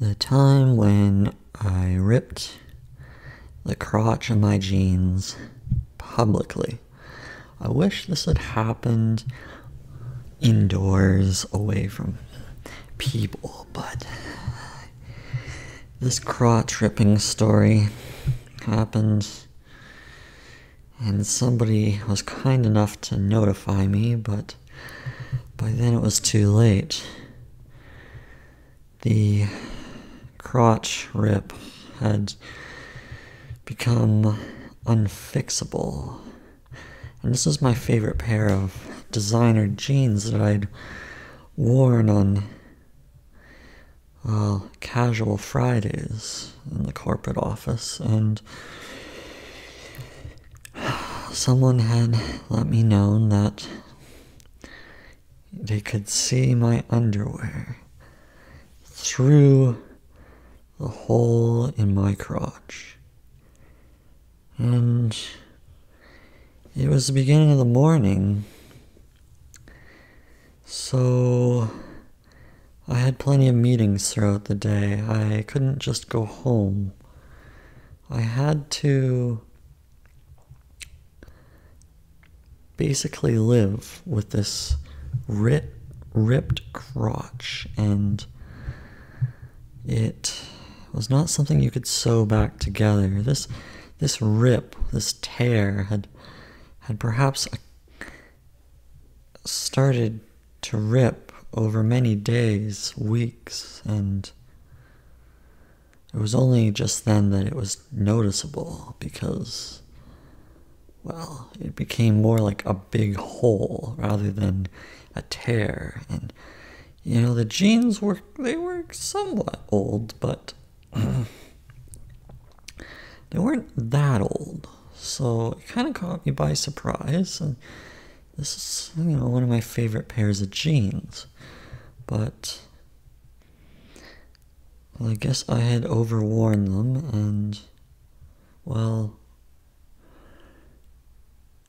The time when I ripped the crotch of my jeans publicly. I wish this had happened indoors away from people, but this crotch ripping story happened and somebody was kind enough to notify me, but by then it was too late. The crotch rip had become unfixable. And this is my favorite pair of designer jeans that I'd worn on well, casual Fridays in the corporate office, and someone had let me know that they could see my underwear through the hole in my crotch. And it was the beginning of the morning, so I had plenty of meetings throughout the day. I couldn't just go home. I had to basically live with this rip, ripped crotch, and it was not something you could sew back together. This this rip, this tear had had perhaps uh, started to rip over many days, weeks, and it was only just then that it was noticeable because well, it became more like a big hole rather than a tear and you know the jeans were they were somewhat old but they weren't that old so it kind of caught me by surprise and this is you know one of my favorite pairs of jeans but well, i guess i had overworn them and well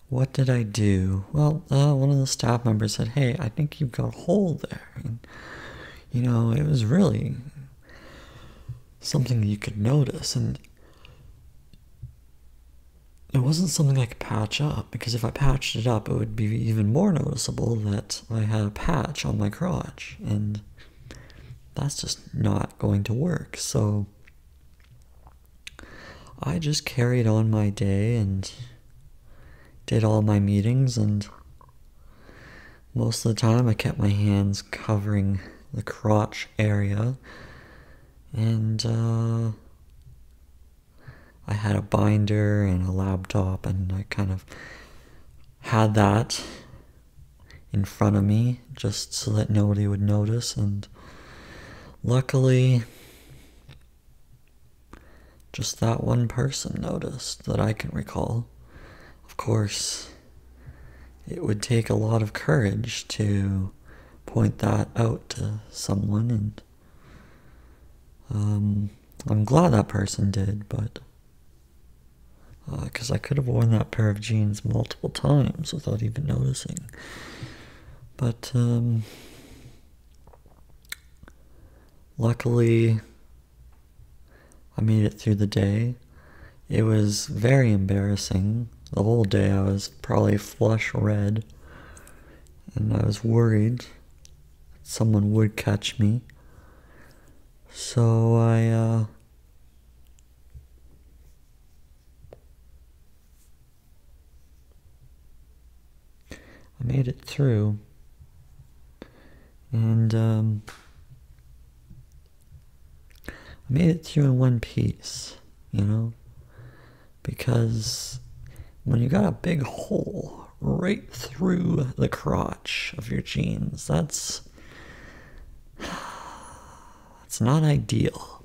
what did I do? Well, uh, one of the staff members said, Hey, I think you've got a hole there. And, you know, it was really something you could notice. And it wasn't something I could patch up because if I patched it up, it would be even more noticeable that I had a patch on my crotch. And that's just not going to work. So I just carried on my day and did all my meetings, and most of the time I kept my hands covering the crotch area, and uh, I had a binder and a laptop, and I kind of had that in front of me just so that nobody would notice, and luckily, just that one person noticed that I can recall. Of course, it would take a lot of courage to point that out to someone, and um, I'm glad that person did, but because uh, I could have worn that pair of jeans multiple times without even noticing. But um, luckily, I made it through the day. It was very embarrassing the whole day I was probably flush red, and I was worried someone would catch me. So I, uh, made it through, and um, I made it through in one piece, you know, because when you got a big hole right through the crotch of your jeans. That's that's not ideal.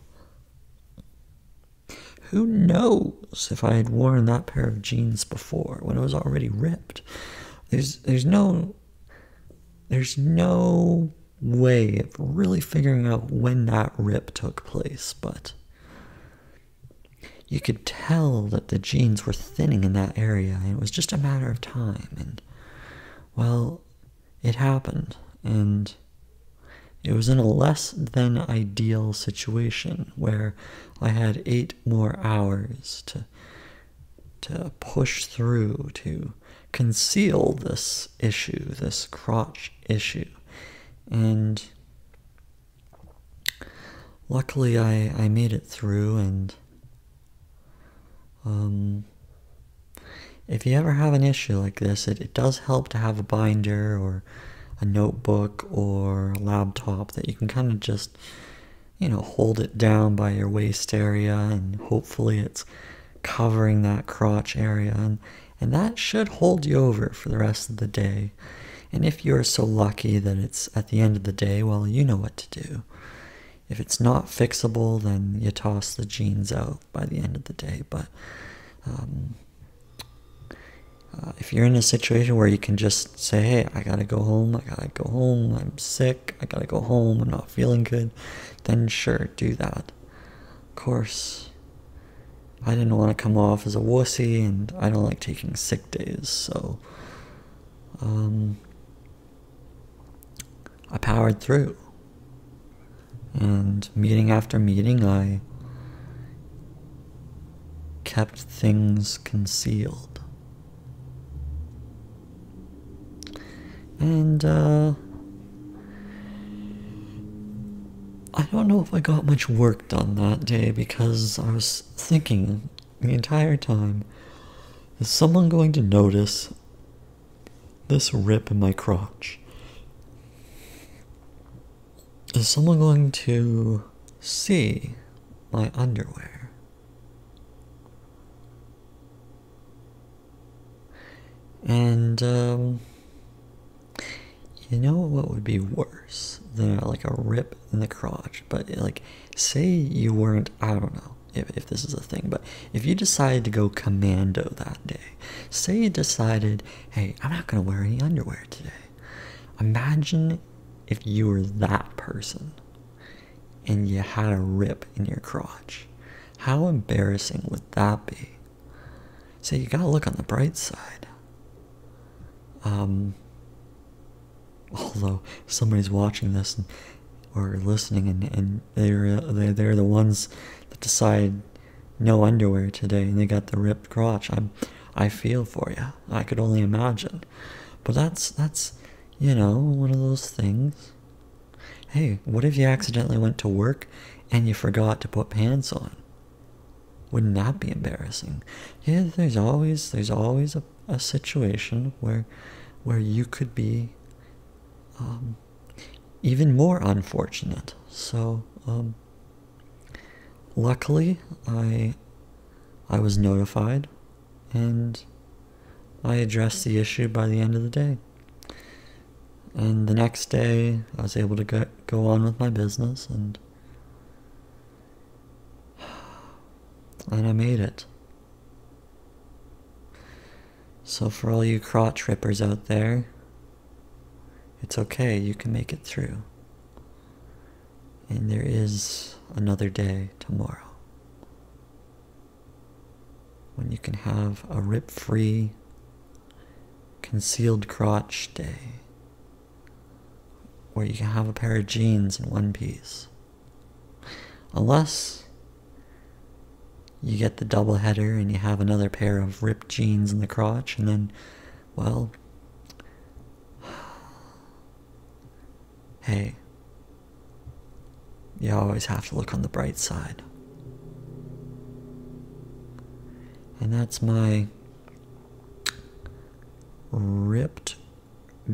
Who knows if I had worn that pair of jeans before when it was already ripped? There's there's no there's no way of really figuring out when that rip took place, but you could tell that the jeans were thinning in that area, and it was just a matter of time. And, well, it happened. And it was in a less than ideal situation where I had eight more hours to to push through to conceal this issue, this crotch issue. And luckily I, I made it through and um, if you ever have an issue like this, it, it does help to have a binder or a notebook or a laptop that you can kind of just, you know, hold it down by your waist area and hopefully it's covering that crotch area. And, and that should hold you over for the rest of the day. And if you're so lucky that it's at the end of the day, well, you know what to do. If it's not fixable, then you toss the jeans out by the end of the day. But um, uh, if you're in a situation where you can just say, hey, I gotta go home, I gotta go home, I'm sick, I gotta go home, I'm not feeling good, then sure, do that. Of course, I didn't want to come off as a wussy, and I don't like taking sick days, so um, I powered through. And meeting after meeting, I kept things concealed. And, uh, I don't know if I got much work done that day because I was thinking the entire time is someone going to notice this rip in my crotch? Is someone going to see my underwear? And, um, you know what would be worse than like a rip in the crotch? But like, say you weren't, I don't know if, if this is a thing, but if you decided to go commando that day, say you decided, hey, I'm not gonna wear any underwear today. Imagine if you were that person and you had a rip in your crotch. How embarrassing would that be? So you gotta look on the bright side. Um, although somebody's watching this and, or listening and, and they're, they're, they're the ones that decide no underwear today and they got the ripped crotch i'm i feel for you i could only imagine. But that's that's you know one of those things. Hey what if you accidentally went to work and you forgot to put pants on? Wouldn't that be embarrassing? Yeah there's always there's always a, a situation where where you could be um, even more unfortunate. So, um, luckily, I I was notified, and I addressed the issue by the end of the day. And the next day, I was able to go, go on with my business, and and I made it. So for all you crotch rippers out there, it's okay, you can make it through. And there is another day tomorrow when you can have a rip free, concealed crotch day where you can have a pair of jeans in one piece. Unless you get the double header and you have another pair of ripped jeans in the crotch, and then, well, hey, you always have to look on the bright side. And that's my ripped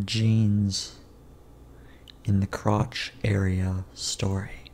jeans in the crotch area story.